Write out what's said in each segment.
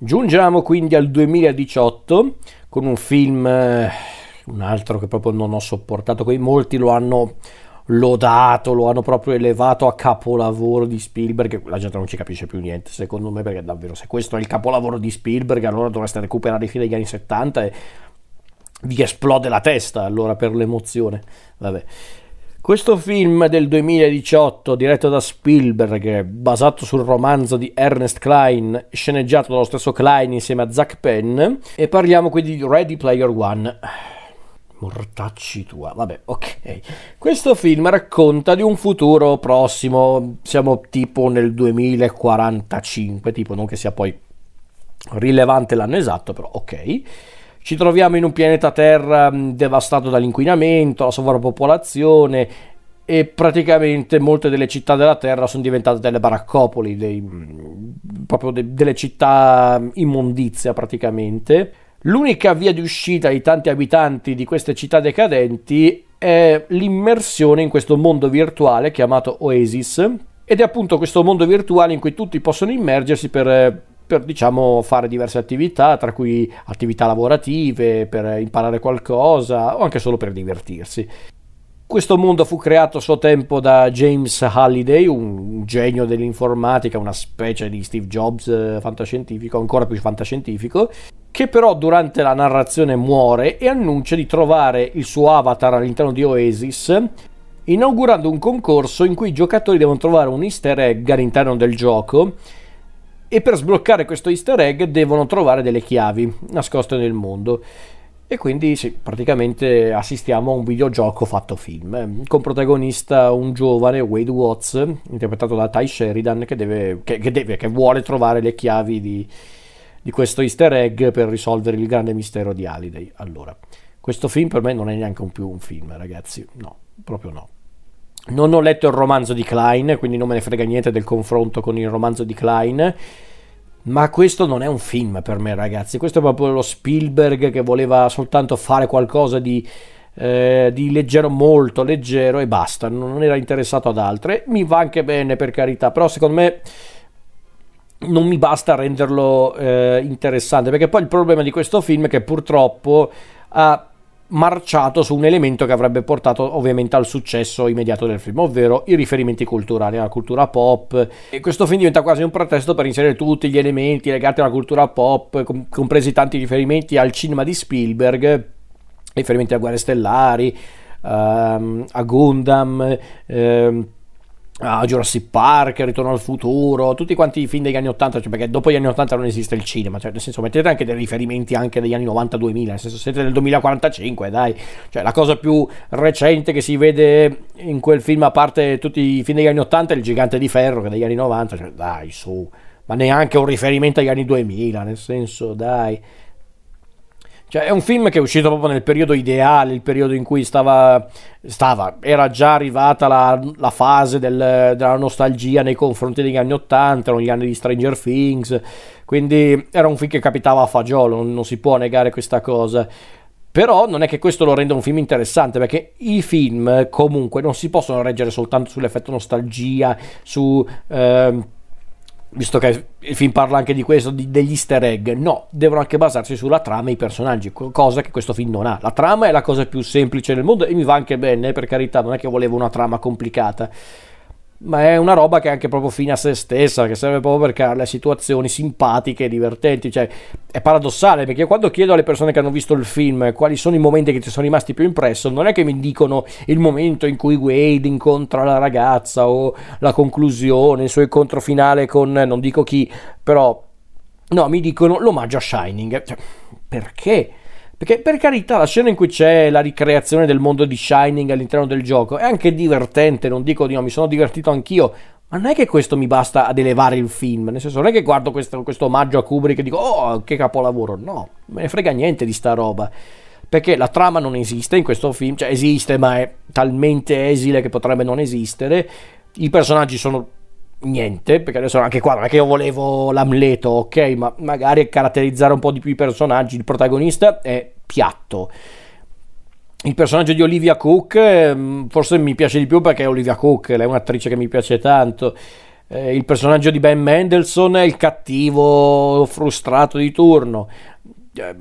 Giungiamo quindi al 2018 con un film, eh, un altro che proprio non ho sopportato, qui molti lo hanno lodato, lo hanno proprio elevato a capolavoro di Spielberg, la gente non ci capisce più niente secondo me perché davvero se questo è il capolavoro di Spielberg allora dovreste recuperare i film degli anni 70 e vi esplode la testa allora per l'emozione. Vabbè. Questo film del 2018, diretto da Spielberg, basato sul romanzo di Ernest Klein, sceneggiato dallo stesso Klein insieme a Zach Penn, e parliamo quindi di Ready Player One. Mortacci tua, vabbè, ok. Questo film racconta di un futuro prossimo, siamo tipo nel 2045, tipo non che sia poi rilevante l'anno esatto, però ok ci troviamo in un pianeta Terra devastato dall'inquinamento, la sovrappopolazione e praticamente molte delle città della Terra sono diventate delle baraccopoli, dei, proprio de, delle città immondizia praticamente. L'unica via di uscita ai tanti abitanti di queste città decadenti è l'immersione in questo mondo virtuale chiamato Oasis ed è appunto questo mondo virtuale in cui tutti possono immergersi per eh, per diciamo fare diverse attività, tra cui attività lavorative, per imparare qualcosa o anche solo per divertirsi. Questo mondo fu creato a suo tempo da James Halliday, un genio dell'informatica, una specie di Steve Jobs eh, fantascientifico, ancora più fantascientifico, che però durante la narrazione muore e annuncia di trovare il suo avatar all'interno di Oasis, inaugurando un concorso in cui i giocatori devono trovare un easter egg all'interno del gioco e per sbloccare questo easter egg devono trovare delle chiavi nascoste nel mondo. E quindi sì, praticamente assistiamo a un videogioco fatto film, con protagonista un giovane Wade Watts, interpretato da Ty Sheridan, che, deve, che, che, deve, che vuole trovare le chiavi di, di, questo easter egg per risolvere il grande mistero di Halliday. Allora, questo film per me non è neanche un più un film, ragazzi, no, proprio no. Non ho letto il romanzo di Klein, quindi non me ne frega niente del confronto con il romanzo di Klein. Ma questo non è un film per me, ragazzi. Questo è proprio lo Spielberg che voleva soltanto fare qualcosa di, eh, di leggero, molto leggero e basta. Non era interessato ad altre. Mi va anche bene, per carità, però secondo me non mi basta renderlo eh, interessante. Perché poi il problema di questo film è che purtroppo ha marciato su un elemento che avrebbe portato ovviamente al successo immediato del film, ovvero i riferimenti culturali alla cultura pop. E questo film diventa quasi un pretesto per inserire tutti gli elementi legati alla cultura pop, compresi tanti riferimenti al cinema di Spielberg, riferimenti a Guerre Stellari, um, a Gundam. Um, a Jurassic Park, Ritorno al futuro, tutti quanti i film degli anni 80, cioè perché dopo gli anni 80 non esiste il cinema, cioè nel senso mettete anche dei riferimenti anche degli anni 90-2000, nel senso siete nel 2045, dai, cioè la cosa più recente che si vede in quel film a parte tutti i film degli anni 80 è il Gigante di Ferro che è degli anni 90, cioè dai su, ma neanche un riferimento agli anni 2000, nel senso dai, cioè, è un film che è uscito proprio nel periodo ideale, il periodo in cui stava, stava era già arrivata la, la fase del, della nostalgia nei confronti degli anni Ottanta, erano gli anni di Stranger Things, quindi era un film che capitava a fagiolo, non, non si può negare questa cosa. Però non è che questo lo renda un film interessante, perché i film comunque non si possono reggere soltanto sull'effetto nostalgia, su... Eh, visto che il film parla anche di questo, di, degli easter egg, no, devono anche basarsi sulla trama e i personaggi, cosa che questo film non ha. La trama è la cosa più semplice del mondo e mi va anche bene, per carità, non è che volevo una trama complicata ma è una roba che è anche proprio fine a se stessa, che serve proprio per creare situazioni simpatiche e divertenti. Cioè, è paradossale perché quando chiedo alle persone che hanno visto il film quali sono i momenti che ti sono rimasti più impressi, non è che mi dicono il momento in cui Wade incontra la ragazza o la conclusione, il suo incontro finale con non dico chi, però no, mi dicono l'omaggio a Shining. Cioè, perché? Perché per carità la scena in cui c'è la ricreazione del mondo di Shining all'interno del gioco è anche divertente, non dico di no, mi sono divertito anch'io, ma non è che questo mi basta ad elevare il film, nel senso non è che guardo questo, questo omaggio a Kubrick e dico oh che capolavoro, no, me ne frega niente di sta roba. Perché la trama non esiste in questo film, cioè esiste ma è talmente esile che potrebbe non esistere, i personaggi sono niente, perché adesso anche qua non è che io volevo l'Amleto, ok, ma magari caratterizzare un po' di più i personaggi, il protagonista è piatto. Il personaggio di Olivia Cook ehm, forse mi piace di più perché è Olivia Cook, lei è un'attrice che mi piace tanto. eh, il personaggio di Ben Mendelssohn è il cattivo frustrato di turno. Eh,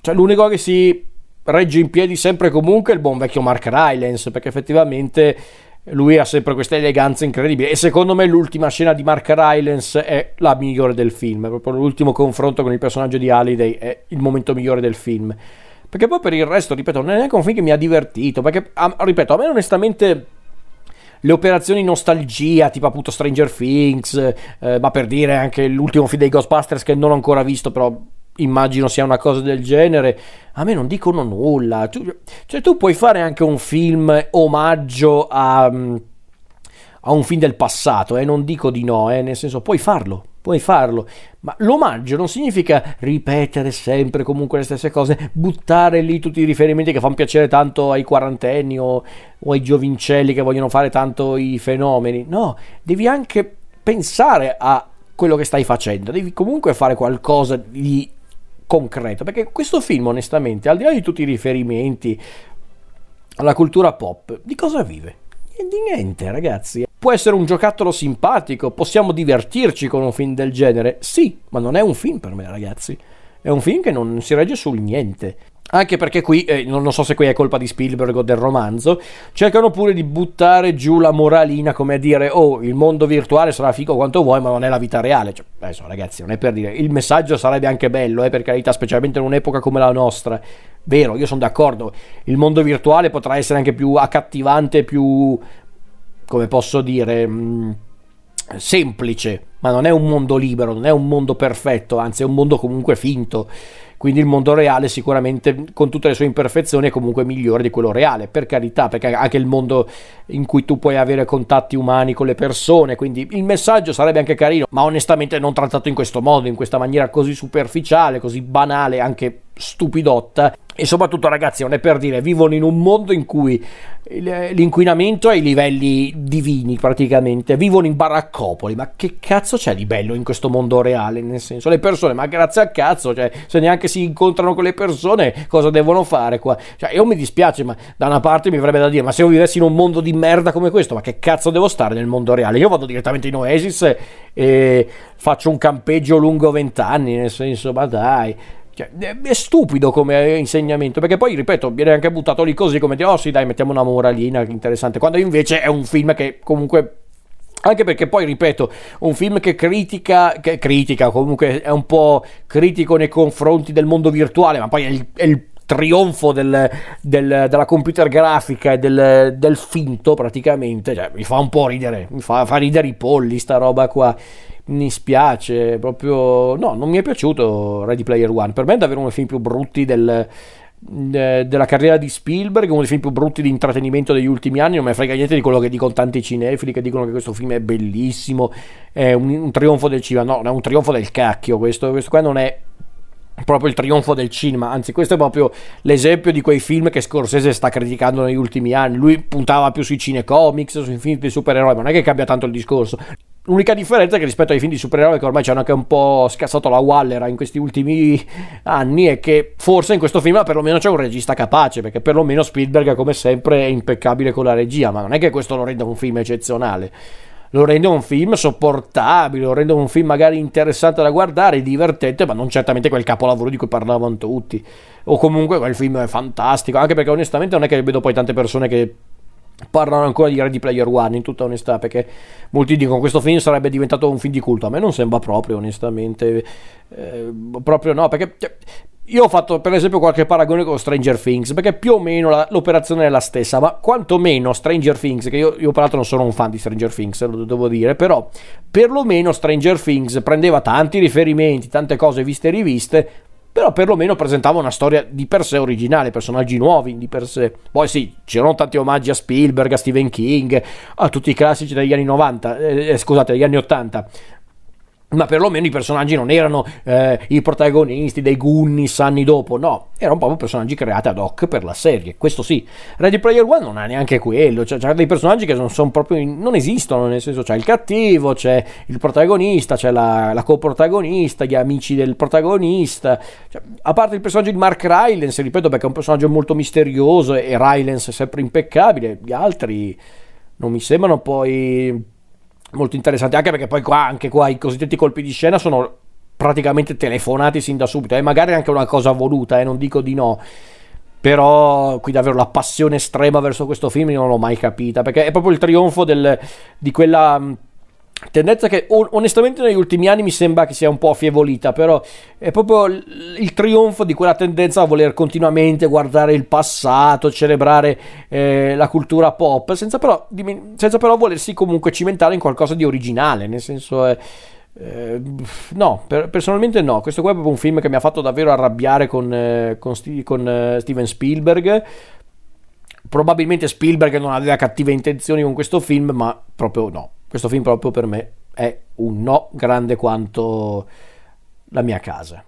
cioè, l'unico che si regge in piedi sempre e comunque è il buon vecchio Mark Rylance, perché effettivamente lui ha sempre questa eleganza incredibile e secondo me l'ultima scena di Mark Rylance è la migliore del film, proprio l'ultimo confronto con il personaggio di Halliday è il momento migliore del film. Perché poi per il resto, ripeto, non è neanche un film che mi ha divertito, perché, ripeto, a me onestamente le operazioni nostalgia, tipo appunto Stranger Things, eh, ma per dire anche l'ultimo film dei Ghostbusters che non ho ancora visto, però immagino sia una cosa del genere, a me non dicono nulla. Tu, cioè, tu puoi fare anche un film omaggio a, a un film del passato, e eh? non dico di no, eh? nel senso puoi farlo, puoi farlo, ma l'omaggio non significa ripetere sempre comunque le stesse cose, buttare lì tutti i riferimenti che fanno piacere tanto ai quarantenni o, o ai giovincelli che vogliono fare tanto i fenomeni. No, devi anche pensare a quello che stai facendo, devi comunque fare qualcosa di concreto, perché questo film onestamente, al di là di tutti i riferimenti alla cultura pop, di cosa vive? Di niente, ragazzi. Può essere un giocattolo simpatico, possiamo divertirci con un film del genere, sì, ma non è un film per me, ragazzi. È un film che non si regge sul niente. Anche perché qui, eh, non so se qui è colpa di Spielberg o del romanzo, cercano pure di buttare giù la moralina come a dire oh il mondo virtuale sarà figo quanto vuoi ma non è la vita reale. Cioè, adesso ragazzi non è per dire, il messaggio sarebbe anche bello eh, per carità, specialmente in un'epoca come la nostra. Vero, io sono d'accordo, il mondo virtuale potrà essere anche più accattivante, più, come posso dire... Mh, mm, semplice, ma non è un mondo libero, non è un mondo perfetto, anzi è un mondo comunque finto. Quindi il mondo reale sicuramente con tutte le sue imperfezioni è comunque migliore di quello reale, per carità, perché anche il mondo in cui tu puoi avere contatti umani con le persone, quindi il messaggio sarebbe anche carino, ma onestamente non trattato in questo modo, in questa maniera così superficiale, così banale, anche stupidotta. E soprattutto ragazzi non è per dire vivono in un mondo in cui l'inquinamento è ai livelli divini praticamente. Vivono in baraccopoli. Ma che cazzo c'è di bello in questo mondo reale? Nel senso le persone ma grazie a cazzo cioè se neanche si incontrano con le persone cosa devono fare qua? Cioè io mi dispiace ma da una parte mi avrebbe da dire ma se io vivessi in un mondo di merda come questo ma che cazzo devo stare nel mondo reale? Io vado direttamente in Oasis e faccio un campeggio lungo vent'anni nel senso ma dai. Cioè, è stupido come insegnamento, perché poi, ripeto, viene anche buttato lì così come dire, oh sì, dai, mettiamo una moralina interessante, quando invece è un film che comunque anche perché poi, ripeto, un film che critica, che critica, comunque è un po' critico nei confronti del mondo virtuale, ma poi è il, è il trionfo del, del, della computer grafica e del, del finto praticamente, cioè, mi fa un po' ridere, mi fa, fa ridere i polli sta roba qua. Mi spiace proprio no non mi è piaciuto Ready Player One. Per me è davvero uno dei film più brutti del, de, della carriera di Spielberg uno dei film più brutti di intrattenimento degli ultimi anni non ne frega niente di quello che dicono tanti cinefili che dicono che questo film è bellissimo è un, un trionfo del cinema. No è un trionfo del cacchio questo, questo qua non è proprio il trionfo del cinema, anzi questo è proprio l'esempio di quei film che Scorsese sta criticando negli ultimi anni, lui puntava più sui cinecomics, sui film di supereroi, ma non è che cambia tanto il discorso, L'unica differenza è che rispetto ai film di supereroi che ormai ci hanno anche un po' scassato la Wallera in questi ultimi anni è che forse in questo film perlomeno c'è un regista capace, perché perlomeno Spielberg come sempre è impeccabile con la regia, ma non è che questo lo renda un film eccezionale. Lo rende un film sopportabile, lo rende un film magari interessante da guardare, divertente, ma non certamente quel capolavoro di cui parlavano tutti. O comunque quel film è fantastico, anche perché onestamente non è che vedo poi tante persone che parlano ancora di Ready Player One in tutta onestà perché molti dicono che questo film sarebbe diventato un film di culto. A me non sembra proprio onestamente eh, proprio no perché cioè, io ho fatto per esempio qualche paragone con Stranger Things perché più o meno la, l'operazione è la stessa ma quantomeno Stranger Things che io, io peraltro non sono un fan di Stranger Things lo devo dire però perlomeno Stranger Things prendeva tanti riferimenti tante cose viste e riviste però perlomeno presentava una storia di per sé originale, personaggi nuovi di per sé. Poi sì, c'erano tanti omaggi a Spielberg, a Stephen King, a tutti i classici degli anni 90, eh, scusate, degli anni 80, ma perlomeno i personaggi non erano eh, i protagonisti dei Goonies anni dopo, no, erano proprio personaggi creati ad hoc per la serie, questo sì. Ready Player One non ha neanche quello, cioè, c'è dei personaggi che non, sono proprio, non esistono, nel senso c'è il cattivo, c'è il protagonista, c'è la, la coprotagonista, gli amici del protagonista, cioè, a parte il personaggio di Mark Rylance, ripeto perché è un personaggio molto misterioso e Rylance è sempre impeccabile, gli altri non mi sembrano poi molto interessante, anche perché poi qua, anche qua i cosiddetti colpi di scena sono praticamente telefonati sin da subito, e magari anche una cosa voluta, eh, non dico di no, però qui davvero la passione estrema verso questo film non l'ho mai capita, perché è proprio il trionfo del, di quella tendenza che onestamente negli ultimi anni mi sembra che sia un po' affievolita, però è proprio il trionfo di quella tendenza a voler continuamente guardare il passato, celebrare eh, la cultura pop, senza però, senza però, volersi comunque cimentare in qualcosa di originale, nel senso... Eh, eh, no, per, personalmente no. Questo qua è proprio un film che mi ha fatto davvero arrabbiare con, eh, con, Sti, con eh, Steven Spielberg. Probabilmente Spielberg non aveva cattive intenzioni con questo film, ma proprio no. Questo film proprio per me è un no grande quanto la mia casa.